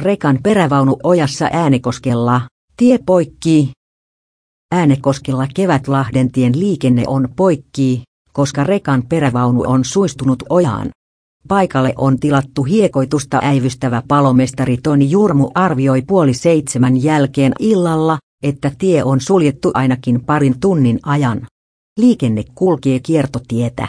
Rekan perävaunu ojassa Äänekoskella, tie poikki. Äänekoskella Kevätlahdentien liikenne on poikki, koska rekan perävaunu on suistunut ojaan. Paikalle on tilattu hiekoitusta äivystävä palomestari Toni Jurmu arvioi puoli seitsemän jälkeen illalla, että tie on suljettu ainakin parin tunnin ajan. Liikenne kulkee kiertotietä.